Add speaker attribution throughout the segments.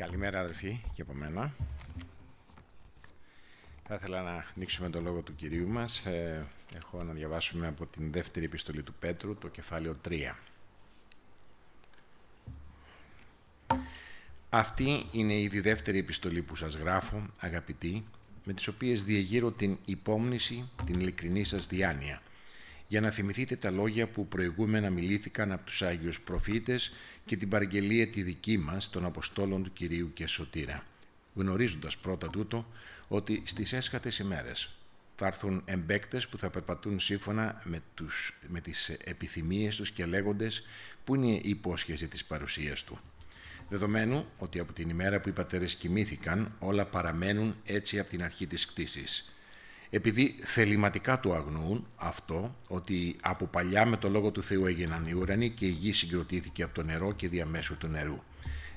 Speaker 1: Καλημέρα αδερφοί και από μένα. Θα ήθελα να ανοίξουμε το λόγο του Κυρίου μας. Ε, έχω να διαβάσουμε από την δεύτερη επιστολή του Πέτρου, το κεφάλαιο 3. Αυτή είναι η δεύτερη επιστολή που σας γράφω, αγαπητοί, με τις οποίες διεγείρω την υπόμνηση, την ειλικρινή σας διάνοια, για να θυμηθείτε τα λόγια που προηγούμενα μιλήθηκαν από τους Άγιους Προφήτες και την παραγγελία τη δική μας των Αποστόλων του Κυρίου και Σωτήρα, γνωρίζοντας πρώτα τούτο ότι στις έσχατες ημέρες θα έρθουν εμπέκτες που θα περπατούν σύμφωνα με, τους, με τις επιθυμίες τους και λέγοντες που είναι η υπόσχεση της παρουσίας του. Δεδομένου ότι από την ημέρα που οι πατέρες κοιμήθηκαν όλα παραμένουν έτσι από την αρχή της κτήσης επειδή θεληματικά το αγνοούν αυτό, ότι από παλιά με το λόγο του Θεού έγιναν οι ουρανοί και η γη συγκροτήθηκε από το νερό και διαμέσου του νερού,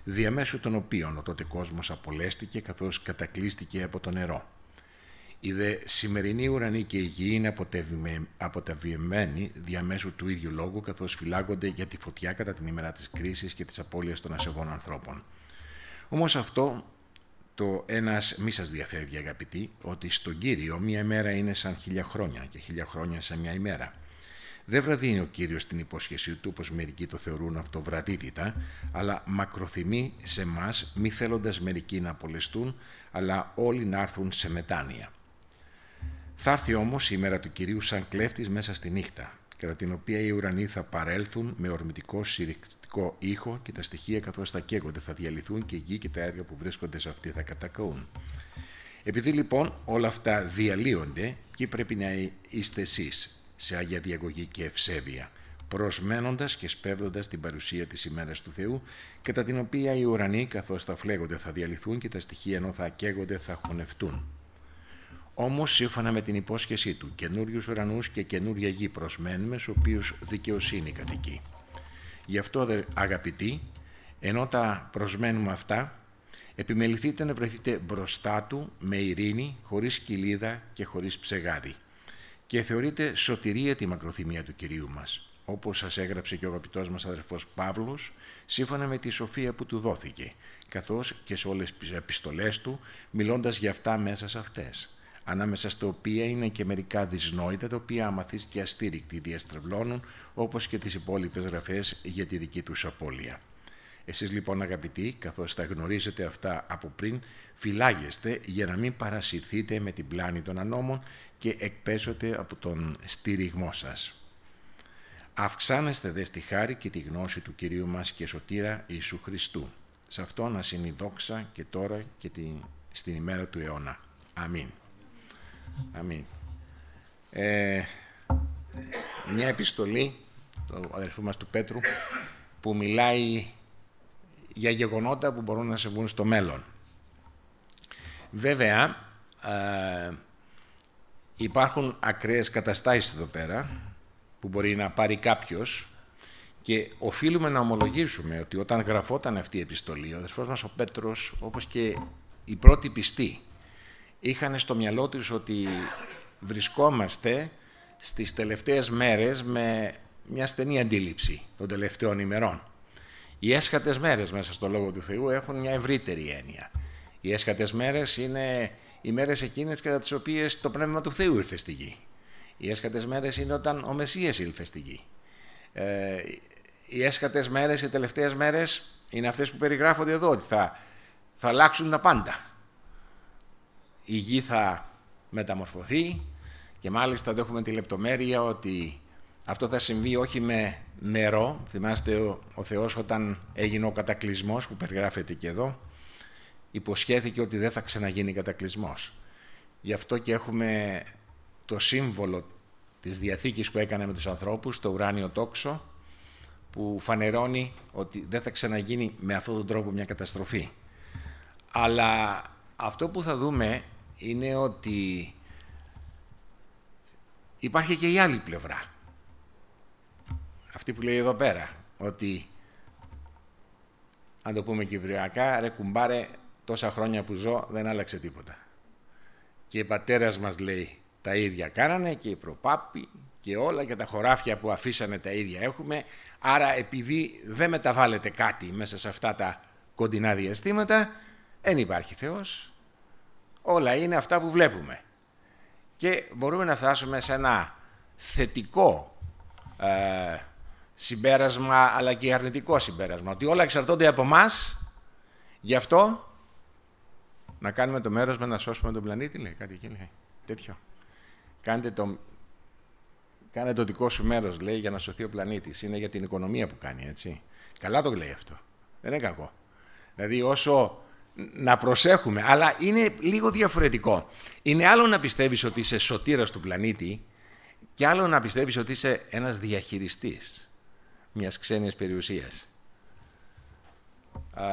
Speaker 1: διαμέσου των οποίων ο τότε κόσμος απολέστηκε καθώς κατακλείστηκε από το νερό. Η δε σημερινή ουρανή και η γη είναι αποταβιεμένοι διαμέσου του ίδιου λόγου καθώς φυλάγονται για τη φωτιά κατά την ημέρα της κρίσης και της απώλειας των ασεβών ανθρώπων. Όμως αυτό το ένας μη σας διαφεύγει αγαπητοί, ότι στον Κύριο μία μέρα είναι σαν χίλια χρόνια και χίλια χρόνια σαν μια ημέρα. Δεν βραδύνει ο Κύριος την υπόσχεσή του, όπως μερικοί το θεωρούν αυτό βραδύτητα, αλλά μακροθυμεί σε μας, μη θέλοντας μερικοί να απολεστούν, αλλά όλοι να έρθουν σε μετάνοια. Θα έρθει όμως η μέρα του Κυρίου σαν κλέφτης μέσα στη νύχτα, κατά την οποία οι ουρανοί θα παρέλθουν με ορμητικό συρρυκτικό ήχο και τα στοιχεία καθώς θα καίγονται, θα διαλυθούν και η γη και τα έργα που βρίσκονται σε αυτή θα κατακαούν. Επειδή λοιπόν όλα αυτά διαλύονται, και πρέπει να είστε εσείς σε Άγια Διαγωγή και Ευσέβεια, προσμένοντας και σπέβδοντας την παρουσία της ημέρας του Θεού, κατά την οποία οι ουρανοί καθώς θα φλέγονται θα διαλυθούν και τα στοιχεία ενώ θα καίγονται θα χωνευτούν. Όμως σύμφωνα με την υπόσχεσή του, καινούριους ουρανούς και καινούρια γη προσμένουμε, στους οποίους δικαιοσύνη κατοικεί. Γι' αυτό αγαπητοί, ενώ τα προσμένουμε αυτά, επιμεληθείτε να βρεθείτε μπροστά του με ειρήνη, χωρίς κοιλίδα και χωρίς ψεγάδι. Και θεωρείτε σωτηρία τη μακροθυμία του Κυρίου μας, όπως σας έγραψε και ο αγαπητός μας αδερφός Παύλος, σύμφωνα με τη σοφία που του δόθηκε, καθώς και σε όλες τις επιστολές του, μιλώντας για αυτά μέσα σε αυτές ανάμεσα στα οποία είναι και μερικά δυσνόητα, τα οποία αμαθείς και αστήρικτοι διαστρεβλώνουν, όπως και τις υπόλοιπες γραφές για τη δική τους απώλεια. Εσείς λοιπόν αγαπητοί, καθώς τα γνωρίζετε αυτά από πριν, φυλάγεστε για να μην παρασυρθείτε με την πλάνη των ανώμων και εκπέσετε από τον στήριγμό σας. Αυξάνεστε δες στη χάρη και τη γνώση του Κυρίου μας και Σωτήρα Ιησού Χριστού. Σε αυτό να συνειδόξα και τώρα και στην ημέρα του αιώνα. Αμήν. Αμήν. Ε, μια επιστολή του αδερφού μας του Πέτρου που μιλάει για γεγονότα που μπορούν να συμβούν στο μέλλον. Βέβαια, ε, υπάρχουν ακραίες καταστάσεις εδώ πέρα που μπορεί να πάρει κάποιος και οφείλουμε να ομολογήσουμε ότι όταν γραφόταν αυτή η επιστολή, ο αδερφός μας ο Πέτρος, όπως και οι πρώτοι πιστοί, είχαν στο μυαλό τους ότι βρισκόμαστε στις τελευταίες μέρες με μια στενή αντίληψη των τελευταίων ημερών. Οι έσχατες μέρες μέσα στο Λόγο του Θεού έχουν μια ευρύτερη έννοια. Οι έσχατες μέρες είναι οι μέρες εκείνες κατά τις οποίες το Πνεύμα του Θεού ήρθε στη γη. Οι έσχατες μέρες είναι όταν ο Μεσσίας ήλθε στη γη. Ε, οι έσχατες μέρες, οι τελευταίες μέρες είναι αυτές που περιγράφονται εδώ, ότι θα, θα αλλάξουν τα πάντα η γη θα μεταμορφωθεί και μάλιστα το έχουμε τη λεπτομέρεια ότι αυτό θα συμβεί όχι με νερό. Θυμάστε ο, ο Θεός όταν έγινε ο κατακλυσμός που περιγράφεται και εδώ υποσχέθηκε ότι δεν θα ξαναγίνει κατακλυσμός. Γι' αυτό και έχουμε το σύμβολο της Διαθήκης που έκανε με τους ανθρώπους, το ουράνιο τόξο, που φανερώνει ότι δεν θα ξαναγίνει με αυτόν τον τρόπο μια καταστροφή. Αλλά αυτό που θα δούμε είναι ότι υπάρχει και η άλλη πλευρά. Αυτή που λέει εδώ πέρα, ότι αν το πούμε κυπριακά, ρε κουμπάρε, τόσα χρόνια που ζω δεν άλλαξε τίποτα. Και οι πατέρας μας λέει τα ίδια κάνανε και οι προπάποι και όλα και τα χωράφια που αφήσανε τα ίδια έχουμε. Άρα επειδή δεν μεταβάλλεται κάτι μέσα σε αυτά τα κοντινά διαστήματα, δεν υπάρχει Θεός. Όλα είναι αυτά που βλέπουμε. Και μπορούμε να φτάσουμε σε ένα θετικό ε, συμπέρασμα, αλλά και αρνητικό συμπέρασμα. Ότι όλα εξαρτώνται από εμάς. Γι' αυτό να κάνουμε το μέρος με να σώσουμε τον πλανήτη, λέει κάτι εκεί, λέει. Τέτοιο. Κάντε το, κάνε το δικό σου μέρος, λέει, για να σωθεί ο πλανήτης. Είναι για την οικονομία που κάνει, έτσι. Καλά το λέει αυτό. Δεν είναι κακό. Δηλαδή όσο να προσέχουμε, αλλά είναι λίγο διαφορετικό. Είναι άλλο να πιστεύεις ότι είσαι σωτήρας του πλανήτη και άλλο να πιστεύεις ότι είσαι ένας διαχειριστής μιας ξένης περιουσίας. Α,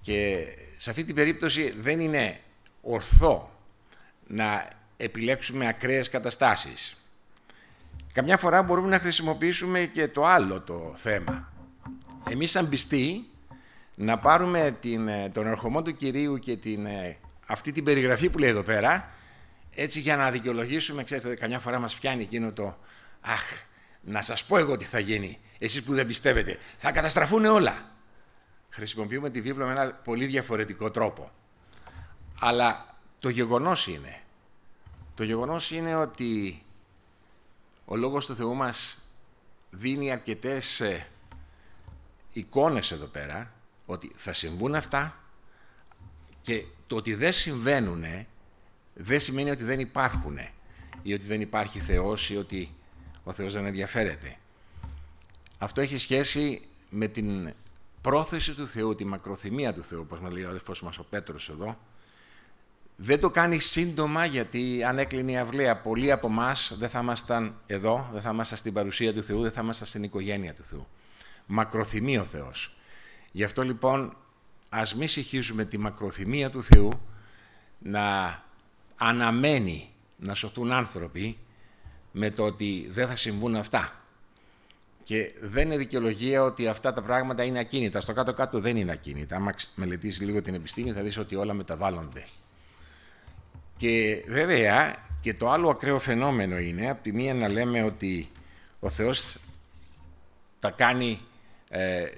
Speaker 1: και σε αυτή την περίπτωση δεν είναι ορθό να επιλέξουμε ακραίες καταστάσεις. Καμιά φορά μπορούμε να χρησιμοποιήσουμε και το άλλο το θέμα. Εμείς σαν πιστοί να πάρουμε την, ε, τον ερχομό του Κυρίου και την, ε, αυτή την περιγραφή που λέει εδώ πέρα έτσι για να δικαιολογήσουμε, ξέρετε, καμιά φορά μας πιάνει εκείνο το «Αχ, να σας πω εγώ τι θα γίνει, εσείς που δεν πιστεύετε, θα καταστραφούν όλα». Χρησιμοποιούμε τη βίβλο με ένα πολύ διαφορετικό τρόπο. Αλλά το γεγονός είναι, το γεγονός είναι ότι ο Λόγος του Θεού μας δίνει αρκετές ε, εικόνες εδώ πέρα, ότι θα συμβούν αυτά και το ότι δεν συμβαίνουν δεν σημαίνει ότι δεν υπάρχουν ή ότι δεν υπάρχει Θεός ή ότι ο Θεός δεν ενδιαφέρεται. Αυτό έχει σχέση με την πρόθεση του Θεού, τη μακροθυμία του Θεού, όπως μας λέει ο αδελφός μας ο Πέτρος εδώ, δεν το κάνει σύντομα γιατί αν έκλεινε η αυλαία πολλοί από εμάς δεν θα ήμασταν εδώ, δεν θα ήμασταν στην παρουσία του Θεού, δεν θα ήμασταν στην οικογένεια του Θεού. Μακροθυμεί ο Θεός. Γι' αυτό λοιπόν ας μη συγχύζουμε τη μακροθυμία του Θεού να αναμένει να σωθούν άνθρωποι με το ότι δεν θα συμβούν αυτά. Και δεν είναι δικαιολογία ότι αυτά τα πράγματα είναι ακίνητα. Στο κάτω-κάτω δεν είναι ακίνητα. Αν μελετήσεις λίγο την επιστήμη θα δεις ότι όλα μεταβάλλονται. Και βέβαια και το άλλο ακραίο φαινόμενο είναι από τη μία να λέμε ότι ο Θεός τα κάνει ε,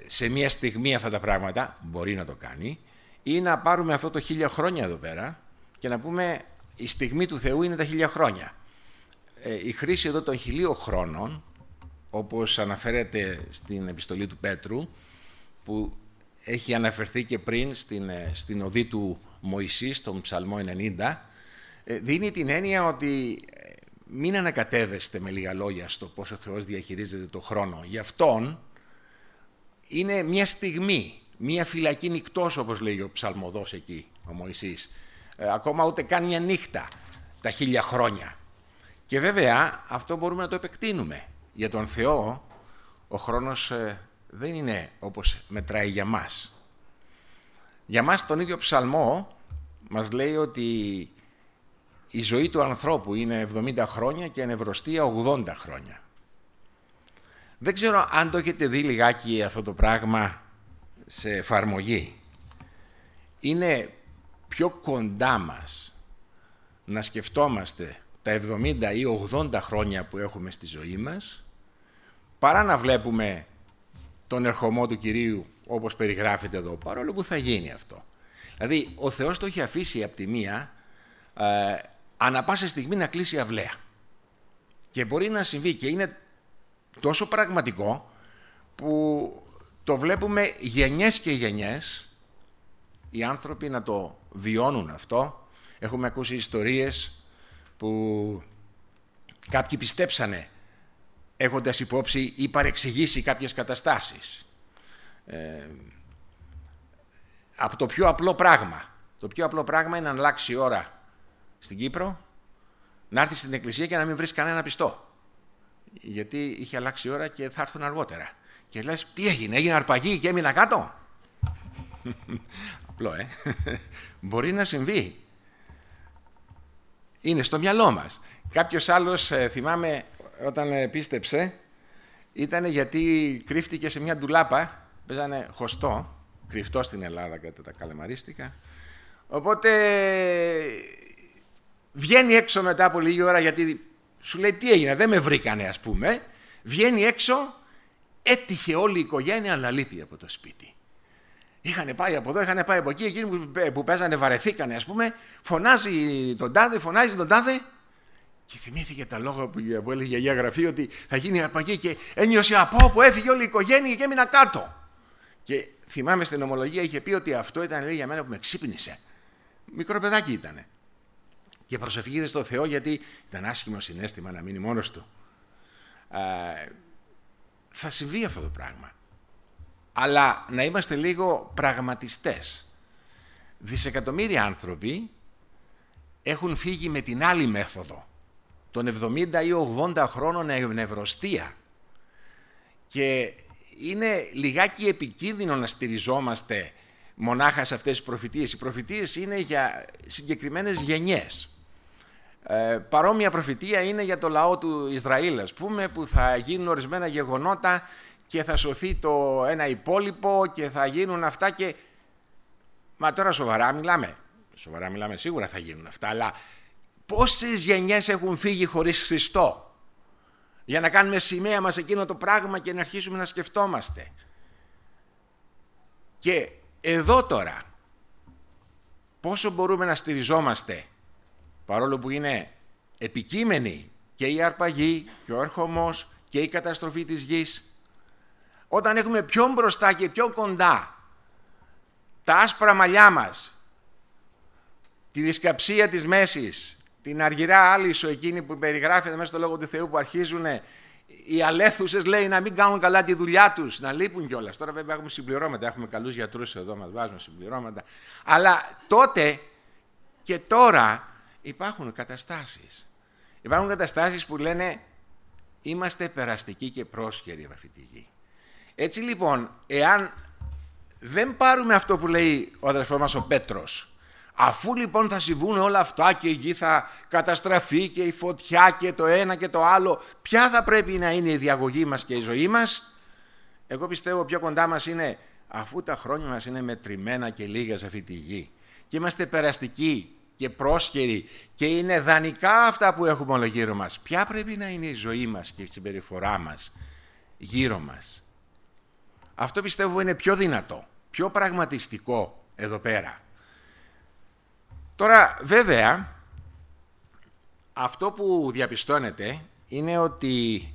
Speaker 1: σε μία στιγμή αυτά τα πράγματα, μπορεί να το κάνει, ή να πάρουμε αυτό το χίλια χρόνια εδώ πέρα και να πούμε η στιγμή του Θεού είναι τα χίλια χρόνια. Ε, η χρήση εδώ των χιλίων χρόνων, όπως αναφέρεται στην επιστολή του Πέτρου, που έχει αναφερθεί και πριν στην, ε, στην οδή του Μωυσή, στον Ψαλμό 90, ε, δίνει την έννοια ότι ε, μην ανακατεύεστε με λίγα λόγια στο πώς ο Θεός διαχειρίζεται το χρόνο. Γι' αυτόν είναι μια στιγμή, μια φυλακή νυχτός όπως λέει ο ψαλμοδός εκεί, ο Μωυσής. Ε, ακόμα ούτε καν μια νύχτα τα χίλια χρόνια. Και βέβαια αυτό μπορούμε να το επεκτείνουμε. Για τον Θεό ο χρόνος δεν είναι όπως μετράει για μας. Για μας τον ίδιο ψαλμό μας λέει ότι η ζωή του ανθρώπου είναι 70 χρόνια και η ανευρωστία 80 χρόνια. Δεν ξέρω αν το έχετε δει λιγάκι αυτό το πράγμα σε εφαρμογή. Είναι πιο κοντά μας να σκεφτόμαστε τα 70 ή 80 χρόνια που έχουμε στη ζωή μας παρά να βλέπουμε τον ερχομό του Κυρίου όπως περιγράφεται εδώ, παρόλο που θα γίνει αυτό. Δηλαδή, ο Θεός το έχει αφήσει από τη μία ε, ανα πάσα στιγμή να κλείσει η αυλαία. Και μπορεί να συμβεί και είναι τόσο πραγματικό που το βλέπουμε γενιές και γενιές οι άνθρωποι να το βιώνουν αυτό. Έχουμε ακούσει ιστορίες που κάποιοι πιστέψανε έχοντας υπόψη ή παρεξηγήσει κάποιες καταστάσεις. Ε, από το πιο απλό πράγμα. Το πιο απλό πράγμα είναι να αλλάξει η ώρα στην Κύπρο να έρθει στην εκκλησία και να μην βρεις κανένα πιστό. Γιατί είχε αλλάξει η ώρα και θα έρθουν αργότερα. Και λες, τι έγινε, έγινε αρπαγή και έμεινα κάτω. Απλό, ε. Μπορεί να συμβεί. Είναι στο μυαλό μας. Κάποιος άλλος, ε, θυμάμαι, όταν ε, πίστεψε, ήταν γιατί κρύφτηκε σε μια ντουλάπα, παίζανε χωστό, κρυφτό στην Ελλάδα κατά τα καλεμαρίστικα. Οπότε Βγαίνει έξω μετά από λίγη ώρα γιατί σου λέει τι έγινε, δεν με βρήκανε ας πούμε. Βγαίνει έξω, έτυχε όλη η οικογένεια αλλά λείπει από το σπίτι. Είχαν πάει από εδώ, είχαν πάει από εκεί, εκείνοι που, που παίζανε βαρεθήκανε ας πούμε, φωνάζει τον τάδε, φωνάζει τον τάδε και θυμήθηκε τα λόγια που, που έλεγε η Αγία Γραφή ότι θα γίνει απαγή και ένιωσε από που έφυγε όλη η οικογένεια και έμεινα κάτω. Και θυμάμαι στην ομολογία είχε πει ότι αυτό ήταν λέει, για μένα που με ξύπνησε. Μικρό παιδάκι ήταν. Και προσευχήθηκε στο Θεό γιατί ήταν άσχημο συνέστημα να μείνει μόνος του. θα συμβεί αυτό το πράγμα. Αλλά να είμαστε λίγο πραγματιστές. Δισεκατομμύρια άνθρωποι έχουν φύγει με την άλλη μέθοδο των 70 ή 80 χρόνων ευνευρωστία. Και είναι λιγάκι επικίνδυνο να στηριζόμαστε μονάχα σε αυτές τις προφητείες. Οι προφητείες είναι για συγκεκριμένες γενιές. Ε, παρόμοια προφητεία είναι για το λαό του Ισραήλ, ας πούμε, που θα γίνουν ορισμένα γεγονότα και θα σωθεί το ένα υπόλοιπο και θα γίνουν αυτά και... Μα τώρα σοβαρά μιλάμε. Σοβαρά μιλάμε, σίγουρα θα γίνουν αυτά, αλλά πόσες γενιές έχουν φύγει χωρίς Χριστό; Για να κάνουμε σημαία μας εκείνο το πράγμα και να αρχίσουμε να σκεφτόμαστε. Και εδώ τώρα, πόσο μπορούμε να στηριζόμαστε, παρόλο που είναι επικείμενη και η αρπαγή και ο έρχομος και η καταστροφή της γης, όταν έχουμε πιο μπροστά και πιο κοντά τα άσπρα μαλλιά μας, τη δισκαψία της μέσης, την αργυρά άλυσο εκείνη που περιγράφεται μέσα στο Λόγο του Θεού που αρχίζουν οι αλέθουσες λέει να μην κάνουν καλά τη δουλειά τους, να λείπουν κιόλας. Τώρα βέβαια έχουμε συμπληρώματα, έχουμε καλούς γιατρούς εδώ, μας βάζουν συμπληρώματα. Αλλά τότε και τώρα υπάρχουν καταστάσεις. Υπάρχουν καταστάσεις που λένε είμαστε περαστικοί και πρόσχεροι από αυτή τη γη. Έτσι λοιπόν, εάν δεν πάρουμε αυτό που λέει ο αδερφός μας ο Πέτρος, Αφού λοιπόν θα συμβούν όλα αυτά και η γη θα καταστραφεί και η φωτιά και το ένα και το άλλο, ποια θα πρέπει να είναι η διαγωγή μας και η ζωή μας. Εγώ πιστεύω πιο κοντά μας είναι αφού τα χρόνια μας είναι μετρημένα και λίγα σε αυτή τη γη και είμαστε περαστικοί και πρόσχεροι και είναι δανεικά αυτά που έχουμε όλο γύρω μας. Ποια πρέπει να είναι η ζωή μας και η συμπεριφορά μας γύρω μας. Αυτό πιστεύω είναι πιο δυνατό, πιο πραγματιστικό εδώ πέρα. Τώρα, βέβαια, αυτό που διαπιστώνεται είναι ότι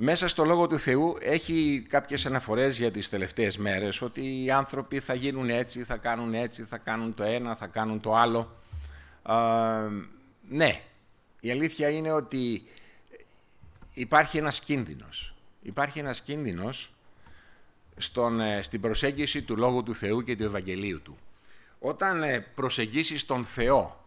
Speaker 1: μέσα στο Λόγο του Θεού έχει κάποιες αναφορές για τις τελευταίες μέρες ότι οι άνθρωποι θα γίνουν έτσι, θα κάνουν έτσι, θα κάνουν το ένα, θα κάνουν το άλλο. ναι, η αλήθεια είναι ότι υπάρχει ένας κίνδυνος. Υπάρχει ένας κίνδυνος στον, ε, στην προσέγγιση του Λόγου του Θεού και του Ευαγγελίου Του. Όταν ε, προσεγγίσεις τον Θεό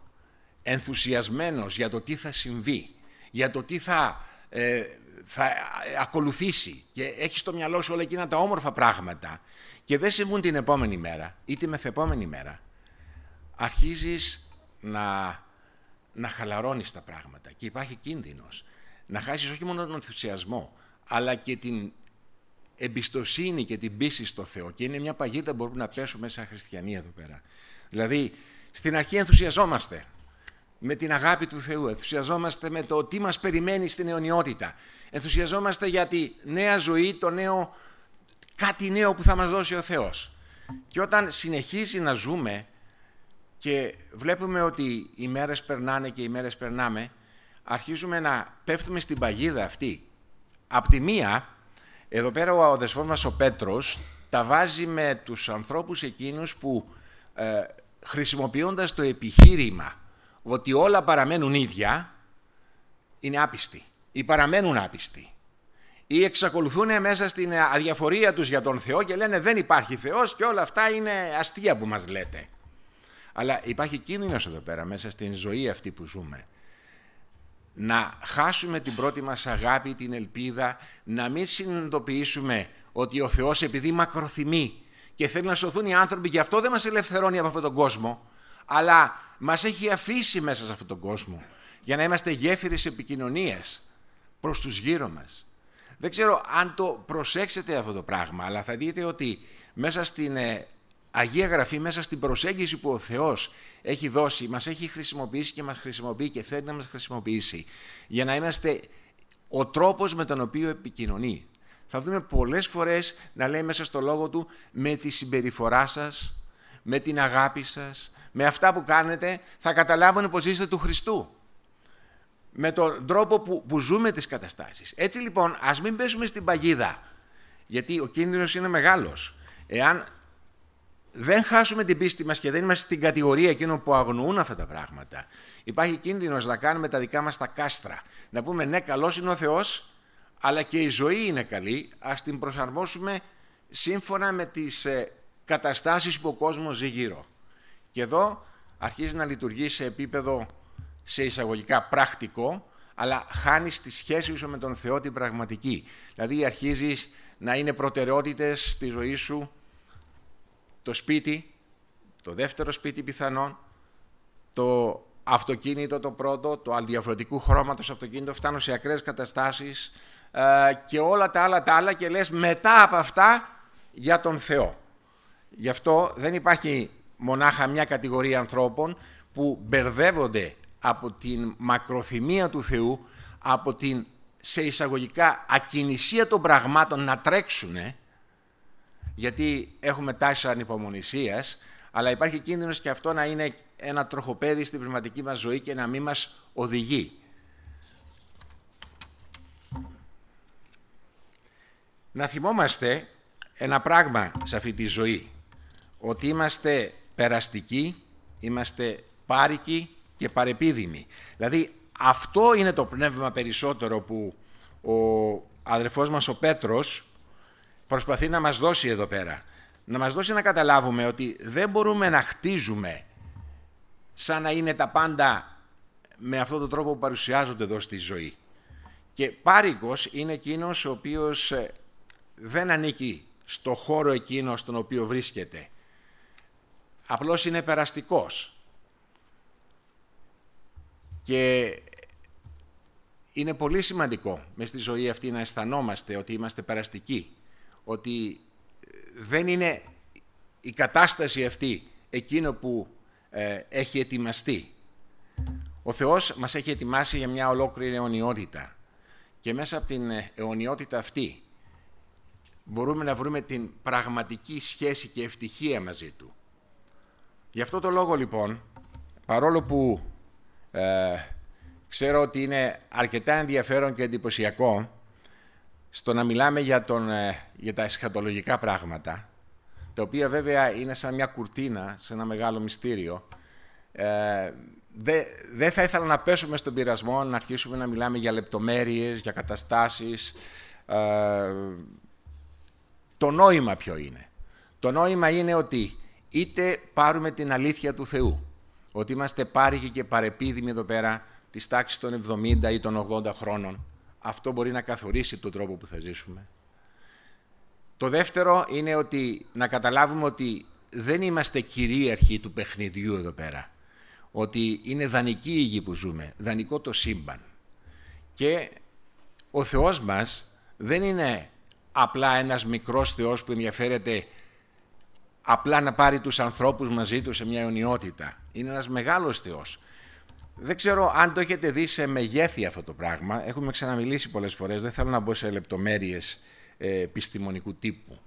Speaker 1: ενθουσιασμένος για το τι θα συμβεί, για το τι θα, ε, θα ακολουθήσει και έχεις στο μυαλό σου όλα εκείνα τα όμορφα πράγματα και δεν συμβούν την επόμενη μέρα ή τη μεθεπόμενη μέρα, αρχίζεις να, να χαλαρώνεις τα πράγματα και υπάρχει κίνδυνος. Να χάσεις όχι μόνο τον ενθουσιασμό αλλά και την εμπιστοσύνη και την πίστη στο Θεό. Και είναι μια παγίδα που μπορούμε να πέσουμε σαν χριστιανοί εδώ πέρα. Δηλαδή, στην αρχή ενθουσιαζόμαστε με την αγάπη του Θεού, ενθουσιαζόμαστε με το τι μας περιμένει στην αιωνιότητα, ενθουσιαζόμαστε για τη νέα ζωή, το νέο, κάτι νέο που θα μας δώσει ο Θεός. Και όταν συνεχίζει να ζούμε και βλέπουμε ότι οι μέρες περνάνε και οι μέρες περνάμε, αρχίζουμε να πέφτουμε στην παγίδα αυτή. Απ' τη μία, εδώ πέρα ο αδεσπός μας ο Πέτρος τα βάζει με τους ανθρώπους εκείνους που ε, χρησιμοποιώντας το επιχείρημα ότι όλα παραμένουν ίδια, είναι άπιστοι ή παραμένουν άπιστοι ή εξακολουθούν μέσα στην αδιαφορία τους για τον Θεό και λένε δεν υπάρχει Θεός και όλα αυτά είναι αστεία που μας λέτε. Αλλά υπάρχει κίνδυνος εδώ πέρα μέσα στην ζωή αυτή που ζούμε. Να χάσουμε την πρώτη μας αγάπη, την ελπίδα, να μην συνειδητοποιήσουμε ότι ο Θεός επειδή μακροθυμεί και θέλει να σωθούν οι άνθρωποι, γι' αυτό δεν μας ελευθερώνει από αυτόν τον κόσμο, αλλά μας έχει αφήσει μέσα σε αυτόν τον κόσμο για να είμαστε γέφυρες επικοινωνίες προς τους γύρω μας. Δεν ξέρω αν το προσέξετε αυτό το πράγμα, αλλά θα δείτε ότι μέσα στην ε, Αγία Γραφή, μέσα στην προσέγγιση που ο Θεός έχει δώσει, μας έχει χρησιμοποιήσει και μας χρησιμοποιεί και θέλει να μας χρησιμοποιήσει για να είμαστε ο τρόπος με τον οποίο επικοινωνεί Θα δούμε πολλές φορές να λέει μέσα στο λόγο του με τη συμπεριφορά σας, με την αγάπη σας, με αυτά που κάνετε, θα καταλάβουν πως είστε του Χριστού. Με τον τρόπο που, που ζούμε τις καταστάσεις. Έτσι λοιπόν, ας μην πέσουμε στην παγίδα, γιατί ο κίνδυνος είναι μεγάλος. Εάν δεν χάσουμε την πίστη μας και δεν είμαστε στην κατηγορία εκείνων που αγνοούν αυτά τα πράγματα, υπάρχει κίνδυνος να κάνουμε τα δικά μας τα κάστρα. Να πούμε ναι, καλός είναι ο Θεός, αλλά και η ζωή είναι καλή, ας την προσαρμόσουμε σύμφωνα με τις ε, καταστάσεις που ο κόσμος ζει γύρω. Και εδώ αρχίζει να λειτουργεί σε επίπεδο σε εισαγωγικά πρακτικό, αλλά χάνεις τη σχέση σου με τον Θεό την πραγματική. Δηλαδή αρχίζεις να είναι προτεραιότητες στη ζωή σου το σπίτι, το δεύτερο σπίτι πιθανόν, το αυτοκίνητο το πρώτο, το διαφορετικού χρώματος αυτοκίνητο, φτάνω σε ακραίες καταστάσεις ε, και όλα τα άλλα τα άλλα και λες μετά από αυτά για τον Θεό. Γι' αυτό δεν υπάρχει μονάχα μια κατηγορία ανθρώπων που μπερδεύονται από την μακροθυμία του Θεού, από την σε εισαγωγικά ακινησία των πραγμάτων να τρέξουνε, γιατί έχουμε τάση ανυπομονησίας, αλλά υπάρχει κίνδυνος και αυτό να είναι ένα τροχοπέδι στην πνευματική μας ζωή και να μην μας οδηγεί. Να θυμόμαστε ένα πράγμα σε αυτή τη ζωή, ότι είμαστε περαστικοί, είμαστε πάρικοι και παρεπίδημοι. Δηλαδή αυτό είναι το πνεύμα περισσότερο που ο αδερφός μας ο Πέτρος προσπαθεί να μας δώσει εδώ πέρα. Να μας δώσει να καταλάβουμε ότι δεν μπορούμε να χτίζουμε σαν να είναι τα πάντα με αυτόν τον τρόπο που παρουσιάζονται εδώ στη ζωή. Και πάρικος είναι εκείνος ο οποίος ε, δεν ανήκει στο χώρο εκείνο στον οποίο βρίσκεται. Απλώς είναι περαστικός. Και είναι πολύ σημαντικό μες στη ζωή αυτή να αισθανόμαστε ότι είμαστε περαστικοί ότι δεν είναι η κατάσταση αυτή εκείνο που ε, έχει ετοιμαστεί. Ο Θεός μας έχει ετοιμάσει για μια ολόκληρη αιωνιότητα και μέσα από την ε, αιωνιότητα αυτή μπορούμε να βρούμε την πραγματική σχέση και ευτυχία μαζί Του. Γι' αυτό το λόγο λοιπόν, παρόλο που ε, ξέρω ότι είναι αρκετά ενδιαφέρον και εντυπωσιακό στο να μιλάμε για, τον, ε, για τα εσχατολογικά πράγματα, τα οποία βέβαια είναι σαν μια κουρτίνα, σε ένα μεγάλο μυστήριο. Ε, δεν δε θα ήθελα να πέσουμε στον πειρασμό, να αρχίσουμε να μιλάμε για λεπτομέρειες, για καταστάσεις. Ε, το νόημα ποιο είναι. Το νόημα είναι ότι είτε πάρουμε την αλήθεια του Θεού, ότι είμαστε πάρηγοι και παρεπίδημοι εδώ πέρα της τάξης των 70 ή των 80 χρόνων, αυτό μπορεί να καθορίσει τον τρόπο που θα ζήσουμε. Το δεύτερο είναι ότι να καταλάβουμε ότι δεν είμαστε κυρίαρχοι του παιχνιδιού εδώ πέρα. Ότι είναι δανεική η γη που ζούμε, δανεικό το σύμπαν. Και ο Θεός μας δεν είναι απλά ένας μικρός Θεός που ενδιαφέρεται απλά να πάρει τους ανθρώπους μαζί του σε μια αιωνιότητα. Είναι ένας μεγάλος Θεός δεν ξέρω αν το έχετε δει σε μεγέθη αυτό το πράγμα. Έχουμε ξαναμιλήσει πολλές φορές, δεν θέλω να μπω σε λεπτομέρειες ε, επιστημονικού τύπου.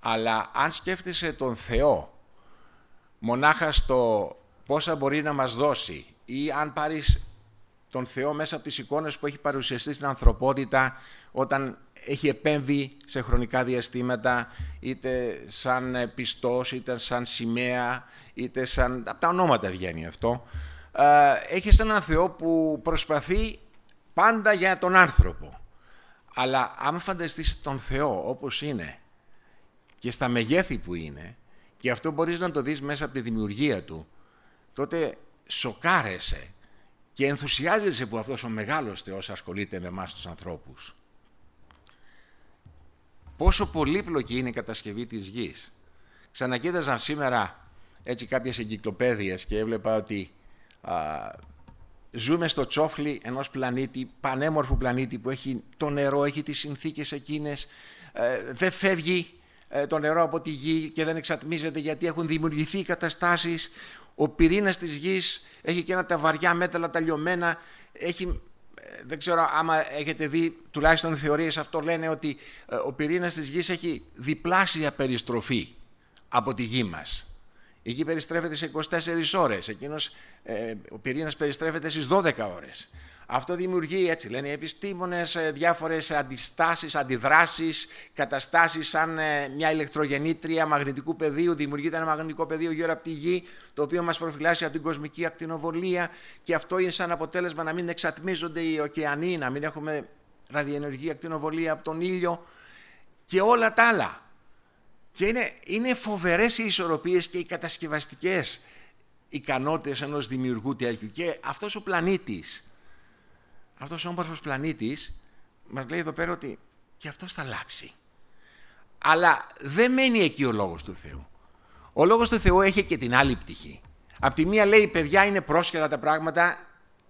Speaker 1: Αλλά αν σκέφτεσαι τον Θεό μονάχα στο πόσα μπορεί να μας δώσει ή αν πάρεις τον Θεό μέσα από τις εικόνες που έχει παρουσιαστεί στην ανθρωπότητα όταν έχει επέμβει σε χρονικά διαστήματα είτε σαν πιστός, είτε σαν σημαία, είτε σαν... Από τα ονόματα βγαίνει αυτό ε, έχεις έναν Θεό που προσπαθεί πάντα για τον άνθρωπο. Αλλά αν φανταστείς τον Θεό όπως είναι και στα μεγέθη που είναι και αυτό μπορείς να το δεις μέσα από τη δημιουργία του, τότε σοκάρεσαι και ενθουσιάζεσαι που αυτός ο μεγάλος Θεός ασχολείται με εμάς τους ανθρώπους. Πόσο πολύπλοκη είναι η κατασκευή της γης. Ξανακοίταζα σήμερα έτσι κάποιες εγκυκλοπαίδειες και έβλεπα ότι ζούμε στο τσόφλι ενός πλανήτη, πανέμορφου πλανήτη που έχει το νερό, έχει τις συνθήκες εκείνες, ε, δεν φεύγει ε, το νερό από τη γη και δεν εξατμίζεται γιατί έχουν δημιουργηθεί καταστάσεις. Ο πυρήνας της γης έχει και ένα τα βαριά μέταλλα τα λιωμένα, έχει δεν ξέρω άμα έχετε δει, τουλάχιστον οι θεωρίες αυτό λένε ότι ε, ο πυρήνας της Γης έχει διπλάσια περιστροφή από τη Γη μας. Η Γη περιστρέφεται σε 24 ώρες, εκείνος, ε, ο πυρήνας περιστρέφεται στις 12 ώρες. Αυτό δημιουργεί, έτσι λένε οι επιστήμονες, ε, διάφορες αντιστάσεις, αντιδράσεις, καταστάσεις σαν ε, μια ηλεκτρογεννήτρια μαγνητικού πεδίου. Δημιουργείται ένα μαγνητικό πεδίο γύρω από τη Γη, το οποίο μας προφυλάσσει από την κοσμική ακτινοβολία και αυτό είναι σαν αποτέλεσμα να μην εξατμίζονται οι ωκεανοί, να μην έχουμε ραδιενεργή ακτινοβολία από τον ήλιο και όλα τα άλλα. Και είναι, είναι φοβερές οι ισορροπίες και οι κατασκευαστικές ικανότητες ενός δημιουργού τέτοιου. Και αυτός ο πλανήτης, αυτός ο όμορφος πλανήτης μας λέει εδώ πέρα ότι και αυτός θα αλλάξει. Αλλά δεν μένει εκεί ο Λόγος του Θεού. Ο Λόγος του Θεού έχει και την άλλη πτυχή. Απ' τη μία λέει, παιδιά είναι πρόσχερα τα πράγματα,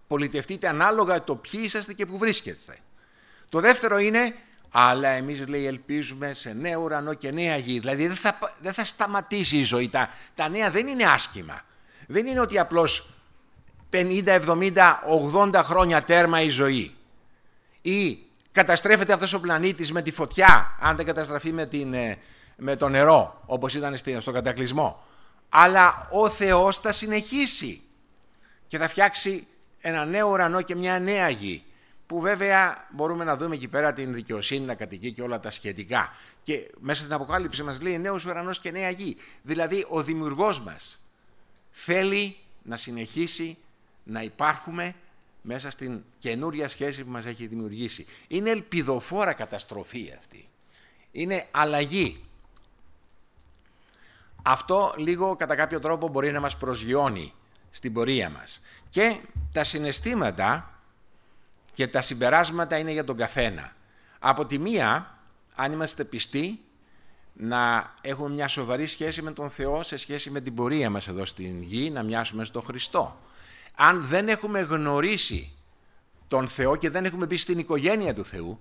Speaker 1: πολιτευτείτε ανάλογα το ποιοι είσαστε και που βρίσκεστε. Το δεύτερο είναι, αλλά εμείς λέει ελπίζουμε σε νέο ουρανό και νέα γη. Δηλαδή δεν θα, δεν θα σταματήσει η ζωή. Τα, τα νέα δεν είναι άσχημα. Δεν είναι ότι απλώς 50, 70, 80 χρόνια τέρμα η ζωή. Ή καταστρέφεται αυτός ο πλανήτης με τη φωτιά, αν δεν καταστραφεί με, την, ε, με το νερό, όπως ήταν στον κατακλυσμό. Αλλά ο Θεός θα συνεχίσει και θα φτιάξει ένα νέο ουρανό και μια νέα γη που βέβαια μπορούμε να δούμε εκεί πέρα την δικαιοσύνη να κατοικεί και όλα τα σχετικά. Και μέσα στην Αποκάλυψη μας λέει νέος ουρανός και νέα γη. Δηλαδή ο δημιουργός μας θέλει να συνεχίσει να υπάρχουμε μέσα στην καινούρια σχέση που μας έχει δημιουργήσει. Είναι ελπιδοφόρα καταστροφή αυτή. Είναι αλλαγή. Αυτό λίγο κατά κάποιο τρόπο μπορεί να μας προσγειώνει στην πορεία μας. Και τα συναισθήματα και τα συμπεράσματα είναι για τον καθένα. Από τη μία, αν είμαστε πιστοί, να έχουμε μια σοβαρή σχέση με τον Θεό σε σχέση με την πορεία μας εδώ στην γη, να μοιάσουμε στον Χριστό αν δεν έχουμε γνωρίσει τον Θεό και δεν έχουμε μπει στην οικογένεια του Θεού,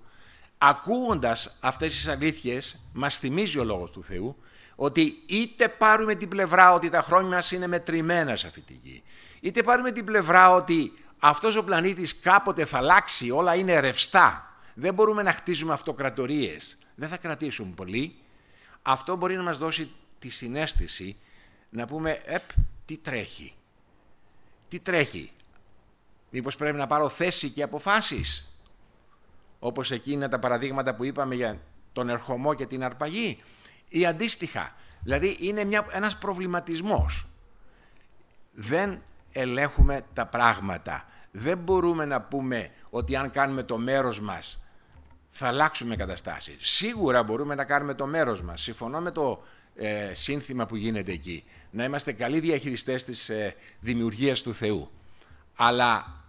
Speaker 1: ακούγοντας αυτές τις αλήθειες, μας θυμίζει ο Λόγος του Θεού, ότι είτε πάρουμε την πλευρά ότι τα χρόνια μας είναι μετρημένα σε αυτή τη γη, είτε πάρουμε την πλευρά ότι αυτός ο πλανήτης κάποτε θα αλλάξει, όλα είναι ρευστά, δεν μπορούμε να χτίζουμε αυτοκρατορίες, δεν θα κρατήσουν πολύ, αυτό μπορεί να μας δώσει τη συνέστηση να πούμε, επ, τι τρέχει, τι τρέχει. Μήπως πρέπει να πάρω θέση και αποφάσεις. Όπως εκείνα τα παραδείγματα που είπαμε για τον ερχομό και την αρπαγή. Ή αντίστοιχα. Δηλαδή είναι μια, ένας προβληματισμός. Δεν ελέγχουμε τα πράγματα. Δεν μπορούμε να πούμε ότι αν κάνουμε το μέρος μας θα αλλάξουμε καταστάσεις. Σίγουρα μπορούμε να κάνουμε το μέρος μας. Συμφωνώ με το ε, σύνθημα που γίνεται εκεί. Να είμαστε καλοί διαχειριστές της ε, δημιουργίας του Θεού. Αλλά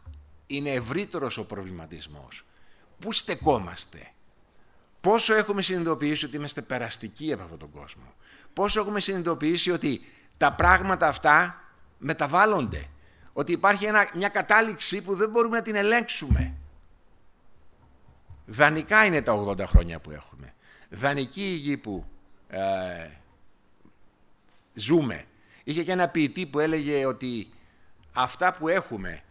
Speaker 1: είναι ευρύτερος ο προβληματισμός. Πού στεκόμαστε; Πόσο έχουμε συνειδητοποιήσει ότι είμαστε περαστικοί από αυτόν τον κόσμο; Πόσο έχουμε συνειδητοποιήσει ότι τα πράγματα αυτά μεταβάλλονται; Ότι υπάρχει ένα, μια κατάληξη που δεν μπορούμε να την ελέγξουμε. Δανεικά είναι τα 80 χρόνια που έχουμε. Δανεική η γη που ε, ζούμε. Είχε και ένα ποιητή που έλεγε ότι αυτά που έχουμε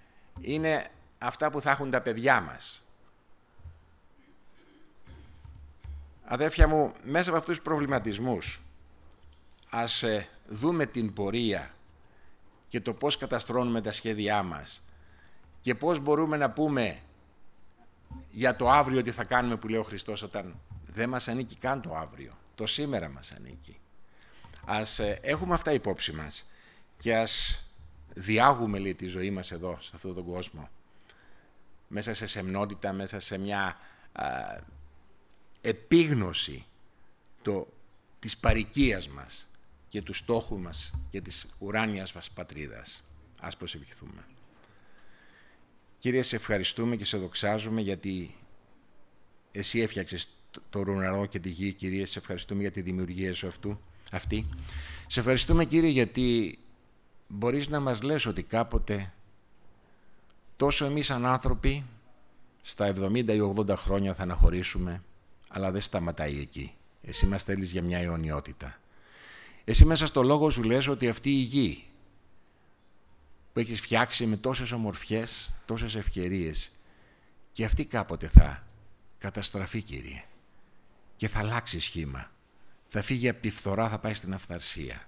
Speaker 1: είναι αυτά που θα έχουν τα παιδιά μας. Αδέρφια μου, μέσα από αυτούς τους προβληματισμούς ας ε, δούμε την πορεία και το πώς καταστρώνουμε τα σχέδιά μας και πώς μπορούμε να πούμε για το αύριο τι θα κάνουμε που λέει ο Χριστός όταν δεν μας ανήκει καν το αύριο. Το σήμερα μας ανήκει. Ας ε, έχουμε αυτά υπόψη μας και ας διάγουμε λέει, τη ζωή μας εδώ, σε αυτόν τον κόσμο. Μέσα σε σεμνότητα, μέσα σε μια επίγνωση το, της παρικίας μας και του στόχου μας και της ουράνιας μας πατρίδας. Ας προσευχηθούμε. Κύριε, σε ευχαριστούμε και σε δοξάζουμε γιατί εσύ έφτιαξες το ουρανό και τη γη, Κύριε. Σε ευχαριστούμε για τη δημιουργία σου αυτού αυτή. Σε ευχαριστούμε Κύριε γιατί μπορείς να μας λες ότι κάποτε τόσο εμείς σαν άνθρωποι στα 70 ή 80 χρόνια θα αναχωρήσουμε αλλά δεν σταματάει εκεί. Εσύ μας θέλεις για μια αιωνιότητα. Εσύ μέσα στο λόγο σου λες ότι αυτή η γη που έχεις φτιάξει με τόσες ομορφιές, τόσες ευκαιρίες και αυτή κάποτε θα καταστραφεί Κύριε και θα αλλάξει σχήμα. Θα φύγει από τη φθορά, θα πάει στην αυθαρσία.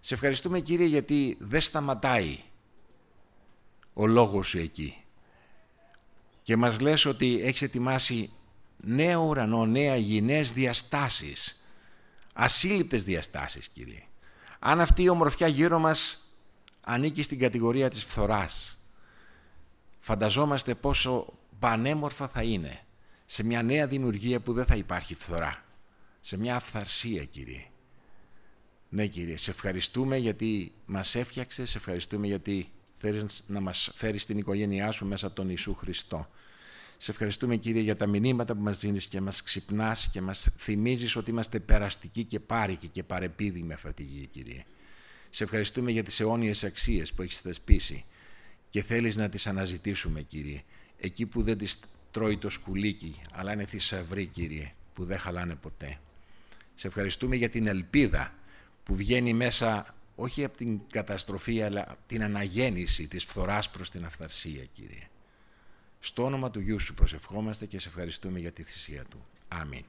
Speaker 1: Σε ευχαριστούμε Κύριε γιατί δεν σταματάει ο λόγος σου εκεί. Και μας λες ότι έχεις ετοιμάσει νέο ουρανό, νέα γη, νέες διαστάσεις. Ασύλληπτες διαστάσεις Κύριε. Αν αυτή η ομορφιά γύρω μας ανήκει στην κατηγορία της φθοράς, φανταζόμαστε πόσο πανέμορφα θα είναι σε μια νέα δημιουργία που δεν θα υπάρχει φθορά. Σε μια αυθαρσία, Κύριε. Ναι, Κύριε, σε ευχαριστούμε γιατί μας έφτιαξες, σε ευχαριστούμε γιατί θέλεις να μας φέρεις στην οικογένειά σου μέσα από τον Ιησού Χριστό. Σε ευχαριστούμε, Κύριε, για τα μηνύματα που μας δίνεις και μας ξυπνάς και μας θυμίζεις ότι είμαστε περαστικοί και πάρικοι και παρεπίδοι με αυτή τη γη, Κύριε. Σε ευχαριστούμε για τις αιώνιες αξίες που έχεις θεσπίσει και θέλεις να τις αναζητήσουμε, Κύριε. Εκεί που δεν τις τρώει το σκουλίκι, αλλά είναι θησαυροί, Κύριε, που δεν χαλάνε ποτέ. Σε ευχαριστούμε για την ελπίδα που βγαίνει μέσα όχι από την καταστροφή, αλλά την αναγέννηση της φθοράς προς την αυθαρσία, Κύριε. Στο όνομα του Γιού Σου προσευχόμαστε και σε ευχαριστούμε για τη θυσία Του. Αμήν.